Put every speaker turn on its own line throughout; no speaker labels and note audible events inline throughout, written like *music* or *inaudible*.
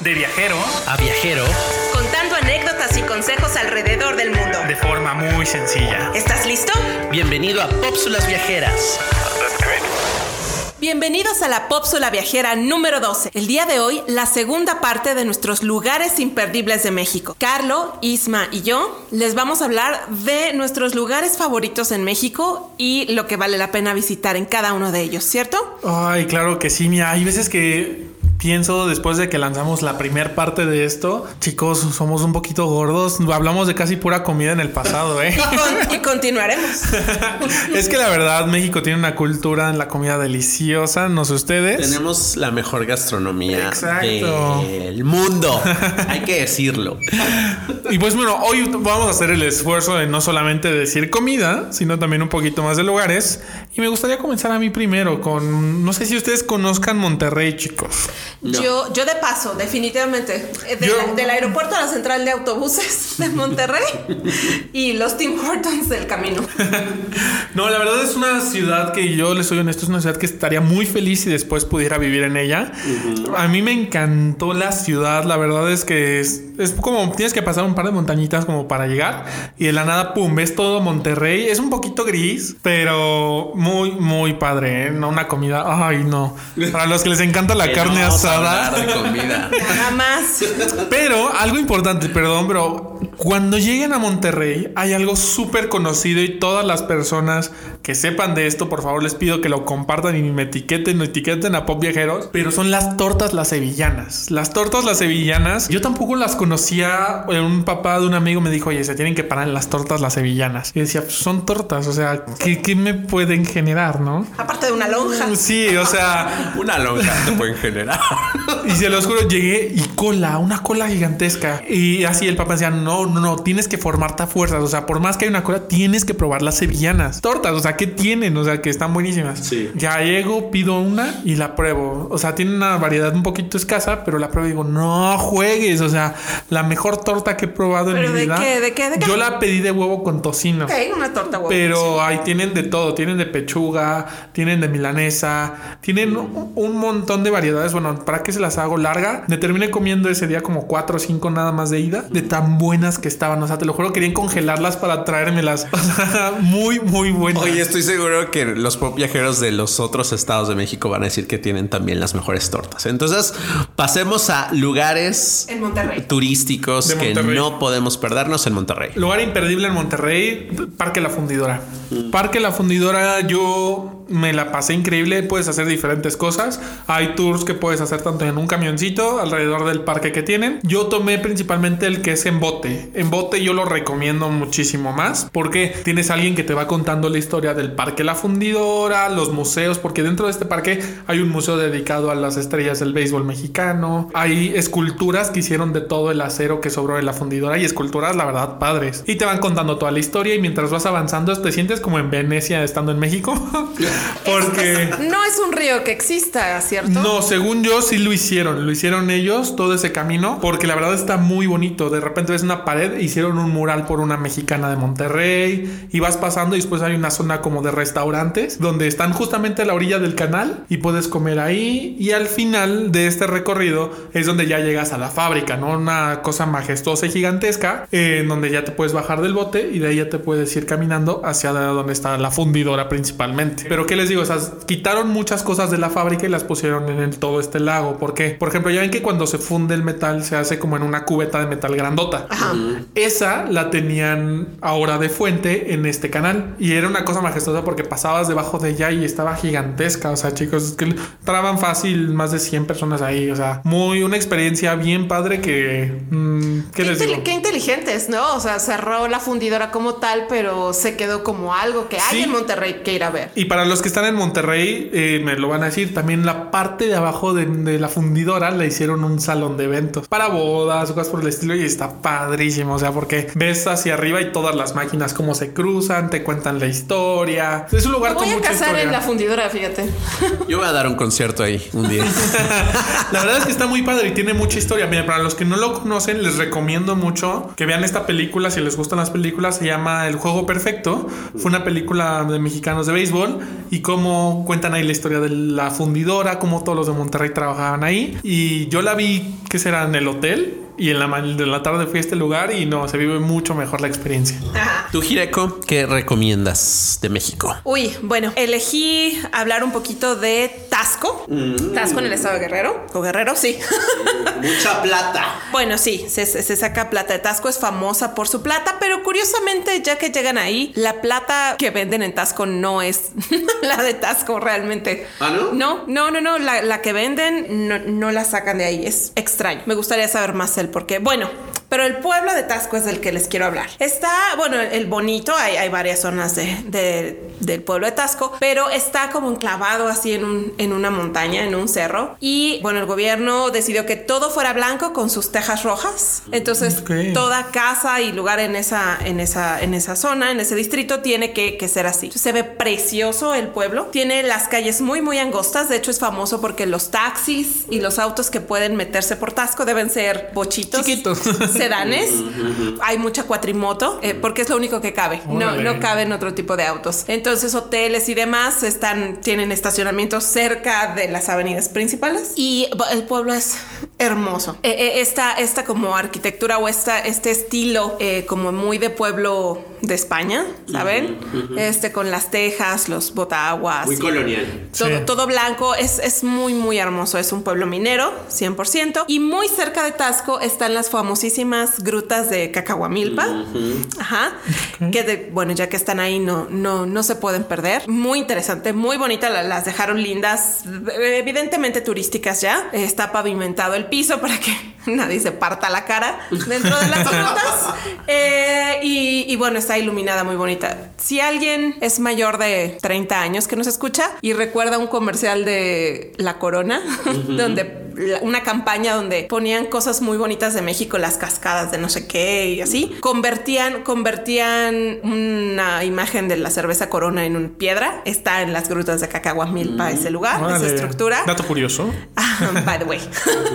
De viajero
a viajero,
contando anécdotas y consejos alrededor del mundo.
de forma muy sencilla.
¿Estás listo?
bienvenido a Pópsulas Viajeras.
Bienvenidos a la Pópsula Viajera número 12. El día de hoy, la segunda parte de nuestros lugares imperdibles de México. Carlo, Isma y yo les vamos a hablar de nuestros lugares favoritos en México y lo que vale la pena visitar en cada uno de ellos, ¿cierto?
Ay, claro que sí, mira, hay veces que pienso después de que lanzamos la primera parte de esto, chicos, somos un poquito gordos, hablamos de casi pura comida en el pasado, ¿eh?
Y, *laughs* con- y continuaremos. *laughs*
es que la verdad, México tiene una cultura en la comida deliciosa, no sé ustedes.
Tenemos la mejor gastronomía
Exacto.
del mundo. *laughs* Hay que decirlo.
Y pues bueno, hoy vamos a hacer el esfuerzo de no solamente decir comida, sino también un poquito más de lugares. Y me gustaría comenzar a mí primero con, no sé si ustedes conozcan Monterrey, chicos.
Yo, yo de paso, definitivamente. eh, de
Yo-
la- del aeropuerto a la central de autobuses *laughs* de Monterrey y los Tim Hortons del camino. *laughs*
No, la verdad es una ciudad que yo les soy honesto, es una ciudad que estaría muy feliz si después pudiera vivir en ella. A mí me encantó la ciudad, la verdad es que es, es como tienes que pasar un par de montañitas como para llegar y de la nada, pum, ves todo Monterrey. Es un poquito gris, pero muy, muy padre, ¿eh? No una comida, ay no. Para los que les encanta la carne
no vamos a
asada.
hablar de comida. *laughs*
Nada más.
Pero algo importante, perdón, pero cuando lleguen a Monterrey hay algo súper conocido y todas las personas que sepan de esto, por favor les pido que lo compartan y me etiqueten, no etiqueten a Pop Viajeros, pero son las tortas las sevillanas. Las tortas las sevillanas, yo tampoco las conocía, eh, un papá de un amigo me dijo, oye, se tienen que parar en las tortas las sevillanas. Y decía, pues son tortas, o sea, ¿qué, qué me pueden generar, no?
Aparte de una lonja.
Sí, o sea, *laughs*
Una lonja te pueden generar. *laughs*
y se los juro, llegué y cola, una cola gigantesca. Y así el papá decía, no, no, no, tienes que formarte a fuerzas. O sea, por más que hay una cola, tienes que probar las sevillanas. Tortas, o sea, ¿qué tienen? O sea, que están buenísimas.
Sí.
Ya llego, pido una y la pruebo. O sea, tiene una variedad un poquito escasa, pero la pruebo y digo, no juegues. O sea, la mejor torta que he probado en
¿Pero
mi
de
vida.
qué? ¿De qué? ¿De qué?
Yo la pedí de huevo con tocino.
Ok, una torta huevo.
Pero ahí tienen de todo, tienen de pechuga, tienen de milanesa, tienen un un montón de variedades. Bueno, para que se las hago larga, me terminé comiendo ese día como cuatro o cinco nada más de ida, de tan buenas que estaban. O sea, te lo juro, querían congelarlas para traérmelas. *laughs* O sea, muy, muy buenas.
Oye, estoy seguro que los pop viajeros de los otros estados de México van a decir que tienen también las mejores tortas. Entonces, pasemos a lugares
En Monterrey.
turísticos
De
que
Monterrey.
no podemos perdernos en Monterrey.
Lugar imperdible en Monterrey, Parque La Fundidora. Parque La Fundidora, yo me la pasé increíble. Puedes hacer diferentes cosas. Hay tours que puedes hacer tanto en un camioncito alrededor del parque que tienen. Yo tomé principalmente el que es en bote. En bote yo lo recomiendo muchísimo más porque tienes alguien que te va contando la historia del Parque La Fundidora, los museos, porque dentro de este parque hay un museo dedicado a las estrellas del béisbol mexicano. Hay esculturas que hicieron de todo el acero que sobró de la fundidora y esculturas, la verdad, padres. Y te van contando toda la historia y mientras vas avanzando te sientes como en Venecia estando en México. *laughs* *laughs* porque...
No es un río que exista, ¿cierto?
No, según yo sí lo hicieron, lo hicieron ellos todo ese camino, porque la verdad está muy bonito. De repente ves una pared, hicieron un mural por una mexicana de Monterrey y vas pasando y después hay una zona como de restaurantes donde están justamente a la orilla del canal y puedes comer ahí y al final de este recorrido es donde ya llegas a la fábrica, ¿no? Una cosa majestuosa y gigantesca eh, en donde ya te puedes bajar del bote y de ahí ya te puedes ir caminando hacia donde está la fundidora principalmente. Pero qué les digo, o sea, quitaron muchas cosas de la fábrica y las pusieron en el, todo este lago. Porque, por ejemplo, ya ven que cuando se funde el metal se hace como en una cubeta de metal grandota. Esa la tenían ahora de fuente en este canal y era una cosa majestuosa porque pasabas debajo de ella y estaba gigantesca. O sea, chicos, es que traban fácil más de 100 personas ahí. O sea, muy una experiencia bien padre que. mm, ¿Qué
Qué,
les digo?
qué inteligentes, ¿no? O sea, cerró la fundidora como tal, pero se quedó como algo que hay
Sí.
en Monterrey que ir a ver.
Y para los que están en Monterrey, eh, me lo van a decir, también la parte de abajo de, de la fundidora le hicieron un salón de eventos para bodas o cosas por el estilo y está padrísimo. O sea, porque ves hacia arriba y todas las máquinas cómo se cruzan, te cuentan la historia. Es un lugar
Me voy
con
a
mucha
casar
historia.
en la fundidora, fíjate. *laughs*
Yo voy a dar un concierto ahí un día. *laughs*
La verdad es que está muy padre y tiene mucha historia. Mira, para los que no lo conocen, les recomiendo mucho que vean esta película. Si les gustan las películas, se llama El Juego Perfecto. Fue una película de mexicanos de béisbol y cómo cuentan ahí la historia de la fundidora, cómo todos los de Monterrey trabajaban ahí. Y yo la vi, que será en el hotel. Y en la, la tarde fui a este lugar y no, se vive mucho mejor la experiencia.
Tú, Jireko, ¿qué recomiendas de México?
Uy, bueno, elegí hablar un poquito de Tasco. Tasco en el estado de Guerrero. O Guerrero, sí.
Mucha plata. *laughs*
Bueno, sí, se, saca plata Tasco, es famosa por su plata, pero curiosamente, ya que llegan ahí, la plata que venden en Tasco no es *laughs* la de Tasco realmente.
¿Ah, no?
No, no, no, no. La, la que venden no, no la sacan de ahí. Es extraño. Me gustaría saber más el por qué. Bueno. Pero el pueblo de Tasco es del que les quiero hablar. Está, bueno, el bonito, hay, hay varias zonas de, de- del pueblo de Tasco, pero está como enclavado así en, un, en una montaña, en un cerro. Y bueno, el gobierno decidió que todo fuera blanco con sus tejas rojas. Entonces,
Ok.
toda casa y lugar en esa, en esa, en esa zona, en ese distrito, tiene que, que ser así. Se ve precioso el pueblo. Tiene las calles muy, muy angostas. De hecho, es famoso porque los taxis y los autos que pueden meterse por Tasco deben ser bochitos.
Chiquitos. *laughs*
Sedanes. Hay mucha cuatrimoto eh, porque es lo único que cabe. No, no caben otro tipo de autos. Entonces, hoteles y demás están, tienen estacionamientos cerca de las avenidas principales. Y el pueblo es hermoso. Eh, eh, esta, esta como arquitectura o esta, este estilo eh, como muy de pueblo de España, ¿saben? Este con las tejas, los botaguas. y-
colonial.
todo,
Sí.
todo blanco, es, es muy, muy hermoso. Es un pueblo minero, 100%. Y muy cerca de Tasco están las famosísimas grutas de Cacahuamilpa. Ajá. Que, de- bueno, ya que están ahí, no, no, no se pueden perder. Muy interesante, muy bonita. la- Las dejaron lindas, evidentemente turísticas ya. Está pavimentado el piso para que *laughs* nadie se parta la cara dentro de las grutas. *laughs* Eh, y, y bueno, está iluminada muy bonita. Si alguien es mayor de 30 años que nos escucha y recuerda un comercial de La Corona, *laughs* donde una campaña donde ponían cosas muy bonitas de México, las cascadas de no sé qué y así, convertían, convertían una imagen de la cerveza Corona en una piedra. Está en las grutas de Cacahuamilpa, ese lugar, esa estructura.
Dato curioso.
Ah, By the way.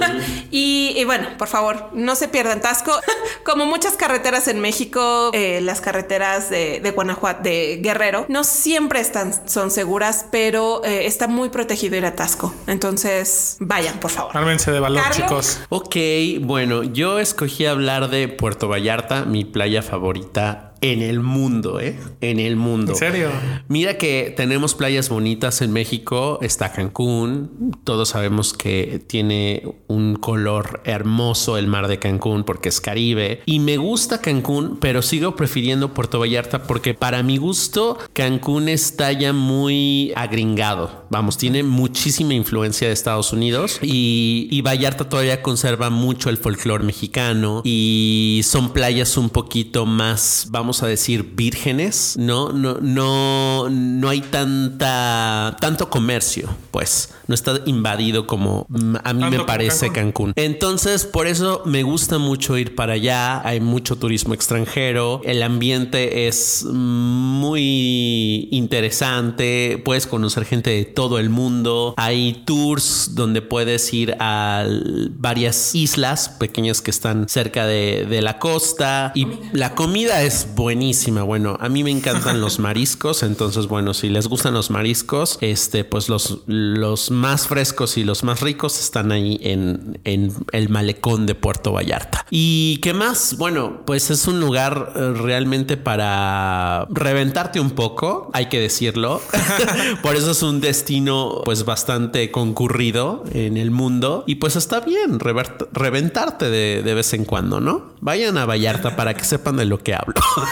*laughs* y, y bueno, por favor, no se pierdan Tasco. *laughs* Como muchas carreteras en México, eh, las carreteras de, de Guanajuato, de Guerrero, no siempre están, son seguras, pero eh, está muy protegido ir a Tasco. Entonces, vayan, por favor.
Ármense de valor,
Carlos.
chicos.
Ok, bueno, yo escogí hablar de Puerto Vallarta, mi playa favorita en el mundo, ¿eh? En el mundo.
¿En serio?
Mira que tenemos playas bonitas en México, está Cancún, todos sabemos que tiene un color hermoso el mar de Cancún porque es Caribe y me gusta Cancún, pero sigo prefiriendo Puerto Vallarta porque para mi gusto Cancún está ya muy agringado, vamos, tiene muchísima influencia de Estados Unidos y, y Vallarta todavía conserva mucho el folclore mexicano y son playas un poquito más, vamos a decir, vírgenes, ¿no? No, no, no hay tanta, tanto comercio, pues. No está invadido como a mí
Tanto
me parece
Cancún.
Cancún. Entonces, por eso me gusta mucho ir para allá. Hay mucho turismo extranjero. El ambiente es muy interesante. Puedes conocer gente de todo el mundo. Hay tours donde puedes ir a varias islas pequeñas que están cerca de, de la costa. Y la comida es buenísima. Bueno, a mí me encantan los *laughs* mariscos. Entonces, bueno, si les gustan los mariscos, este, pues los, los más frescos y los más ricos están ahí en, en el malecón de Puerto Vallarta. ¿Y qué más? Bueno, pues es un lugar eh, realmente para reventarte un poco, hay que decirlo. *laughs* Por eso es un destino pues bastante concurrido en el mundo y pues está bien reventarte de, de vez en cuando, ¿no? Vayan a Vallarta para que sepan de lo que hablo. *laughs*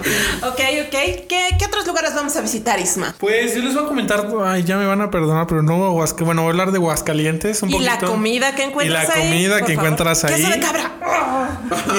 *laughs*
Ok, ok. ¿Qué, qué otros lugares vamos a visitar, Isma?
Pues yo les voy a comentar, ay, ya me van a perdonar, pero no. Bueno, voy a hablar de Aguascalientes un
Y
poquito.
la comida que encuentras
Y la
ahí,
comida que
favor.
encuentras ahí.
Queso de cabra. *laughs*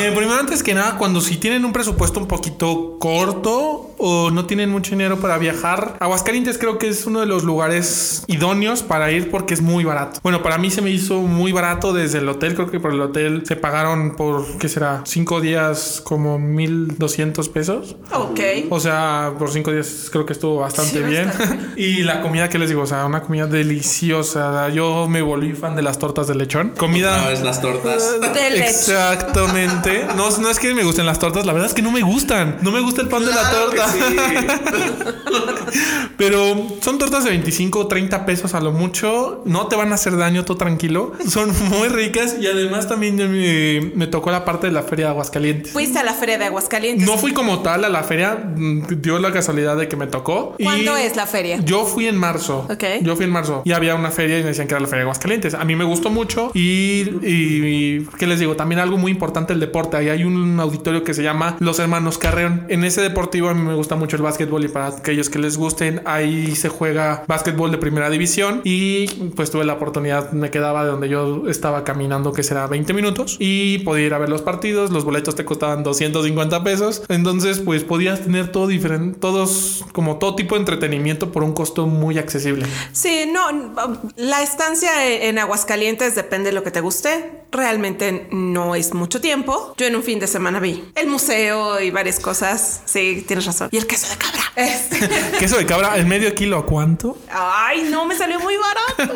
Eh, primero, antes que nada, cuando si tienen un presupuesto un poquito corto o no tienen mucho dinero para viajar, Aguascalientes creo que es uno de los lugares idóneos para ir porque es muy barato. Bueno, para mí se me hizo muy barato desde el hotel. Creo que por el hotel se pagaron por, ¿qué será? Cinco días como 1200 pesos.
Ok.
O sea, por cinco días creo que estuvo bastante
Sí,
bien.
bastante. *laughs*
y la comida que les digo, o sea, una comida deliciosa. Yo me volví fan de las tortas de lechón. Comida.
las tortas.
De. *laughs*
Exactamente. No, no es que me gusten las tortas, la verdad es que no me gustan. No me gusta el pan de la torta. *laughs* Pero son tortas de 25 o 30 pesos a lo mucho. No te van a hacer daño, todo tranquilo. Son muy ricas y además también me, me tocó la parte de la feria de Aguascalientes.
Fuiste a la feria de Aguascalientes.
No fui como tal a la feria, mm, dio la casualidad de que me tocó. y
¿Cuándo es la feria?
Yo fui en marzo.
Ok.
Yo fui en marzo y había una feria y me decían que era la feria de Aguascalientes. A mí me gustó mucho y, y, ¿qué les digo? También algo muy importante el deporte. Ahí hay un auditorio que se llama Los Hermanos Carreón. En ese deportivo a mí me gusta mucho el básquetbol y para aquellos que les gusten, ahí se juega básquetbol de primera división y pues tuve la oportunidad, me quedaba de donde yo estaba caminando, que será 20 minutos y podía ir a ver los partidos. Los boletos te costaban 250 pesos. Entonces, pues podías tener todo diferente, todos, como todo tipo de entretenimiento por un costo muy accesible.
Sí, no, la estancia en Aguascalientes depende de lo que te guste. Realmente no es mucho tiempo. Yo en un fin de semana vi el museo y varias cosas. Sí, tienes razón. Y el queso de cabra. *laughs* Este.
Queso de cabra, el medio kilo, ¿a cuánto?
Ay, no, me salió muy barato.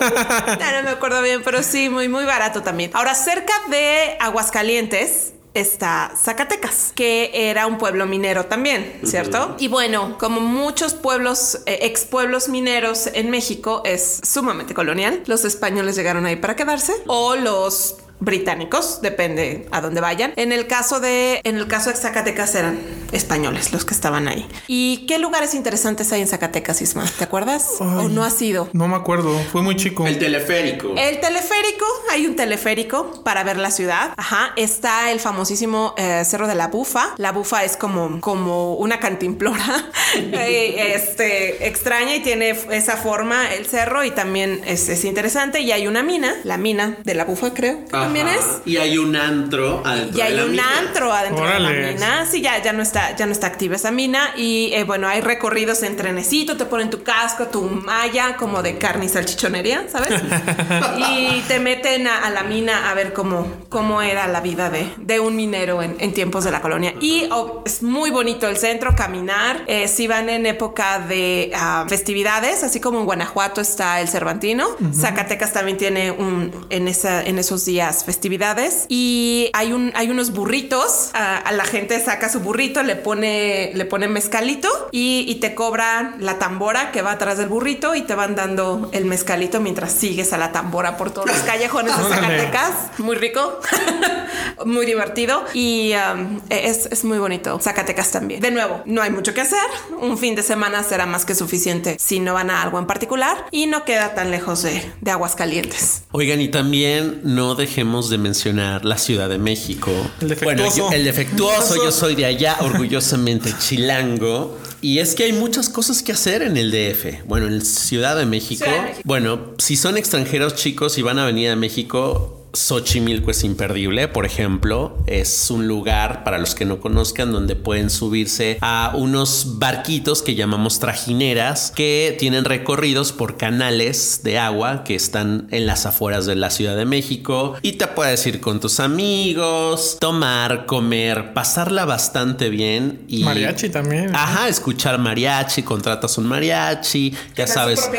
*laughs* Ya no me acuerdo bien, pero sí, muy, muy barato también. Ahora, cerca de Aguascalientes, está Zacatecas, que era un pueblo minero también, ¿cierto? Y bueno, como muchos pueblos, eh, ex pueblos mineros en México, es sumamente colonial. Los españoles llegaron ahí para quedarse o los británicos, depende a dónde vayan. En el caso de en el caso de Zacatecas eran españoles los que estaban ahí. ¿Y qué lugares interesantes hay en Zacatecas, Isma? ¿Te acuerdas? ¿O no ha sido?
No me acuerdo, fue muy chico.
El teleférico.
El teleférico, hay un teleférico para ver la ciudad. Ajá, está el famosísimo eh, Cerro de la Bufa. La Bufa es como, como una cantimplora *laughs* eh, este, extraña y tiene esa forma el cerro y también es, es interesante. Y hay una mina, la mina de la Bufa creo que también es.
Y hay un antro adentro
Y hay
de la
un
mina.
antro adentro de la mina. Sí, ya, ya no está, ya no está activa esa mina. Y eh, bueno, hay recorridos en trenecito, te ponen tu casco, tu malla, como de carne y salchichonería, ¿sabes? *laughs* y te meten a, a la mina a ver cómo, cómo era la vida de, de un minero en, en tiempos de la colonia. Y oh, es muy bonito el centro, caminar. Eh, si van en época de ah, festividades, así como en Guanajuato está el Cervantino, Zacatecas también tiene un, en, esa, en esos días festividades. Y hay, un, hay unos burritos. A, a la gente saca su burrito, le pone, le pone mezcalito y, y te cobran la tambora que va atrás del burrito y te van dando el mezcalito mientras sigues a la tambora por todos los callejones de. *laughs* Zacatecas. Muy rico, *laughs* muy divertido y um, es, es muy bonito. Zacatecas también. De nuevo, no hay mucho que hacer. Un fin de semana será más que suficiente si no van a algo en particular y no queda tan lejos de, de Aguascalientes.
Oigan, y también no dejemos de mencionar la Ciudad de México.
El defectuoso.
Bueno, yo- el defectuoso, yo soy de allá, *laughs* orgullosamente chilango. Y es que hay muchas cosas que hacer en el DF. Bueno, en Ciudad de México.
Ciudad de México.
Bueno, si son extranjeros chicos y van a venir a México, Xochimilco es imperdible, por ejemplo. Es un lugar, para los que no conozcan, donde pueden subirse a unos barquitos que llamamos trajineras, que tienen recorridos por canales de agua que están en las afueras de la Ciudad de México. Y te puedes ir con tus amigos, tomar, comer, pasarla bastante bien. Y
Mariachi también.
Ajá, escuchar mariachi, contratas un mariachi, ya sabes.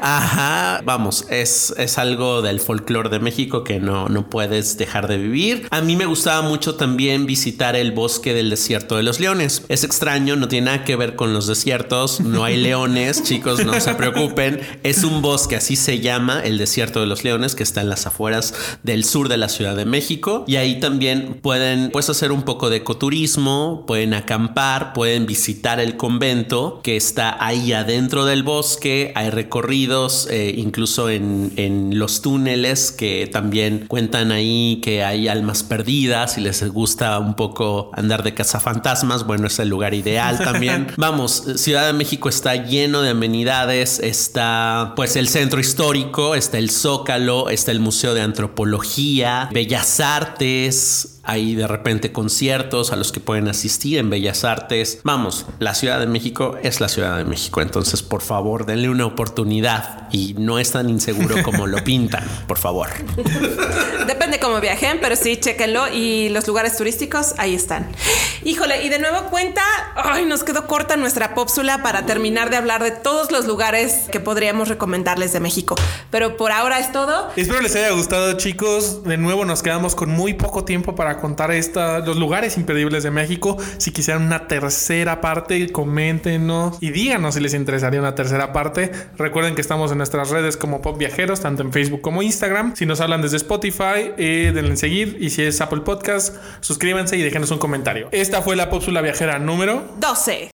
Ajá, vamos, es, es algo del folclore de México que no, no puedes dejar de vivir. A mí me gustaba mucho también visitar el bosque del desierto de los leones. Es extraño, no tiene nada que ver con los desiertos, no hay *laughs* leones, chicos, no se preocupen. Es un bosque, así se llama, el desierto de los leones, que está en las afueras del sur de la Ciudad de México. Y ahí también pueden pues, hacer un poco de ecoturismo, pueden acampar, pueden visitar el convento que está ahí adentro del bosque. Hay recorridos, eh, incluso en, en los túneles que también cuentan ahí que hay almas perdidas y les gusta un poco andar de cazafantasmas. Bueno, es el lugar ideal *laughs* también. Vamos, Ciudad de México está lleno de amenidades. Está pues el centro histórico, está el Zócalo, está el Museo de Antropología, Bellas Artes. Hay de repente conciertos a los que pueden asistir en Bellas Artes. Vamos, la Ciudad de México es la Ciudad de México. Entonces, por favor, denle una oportunidad y no es tan inseguro como lo pintan, por favor. *laughs*
Depende cómo viajen, pero sí, chéquenlo. Y los lugares turísticos, ahí están. Híjole, y de nuevo cuenta, ay, nos quedó corta nuestra pópsula para terminar de hablar de todos los lugares que podríamos recomendarles de México. Pero por ahora es todo.
Espero les haya gustado, chicos. De nuevo nos quedamos con muy poco tiempo para contar esta, los lugares imperdibles de México. Si quisieran una tercera parte, coméntenos y díganos si les interesaría una tercera parte. Recuerden que estamos en nuestras redes como Pop Viajeros, tanto en Facebook como Instagram. Si nos hablan desde Spotify, eh, denle en seguir. Y si es Apple Podcast, suscríbanse y déjenos un comentario. Esta fue la Pópsula Viajera número
12.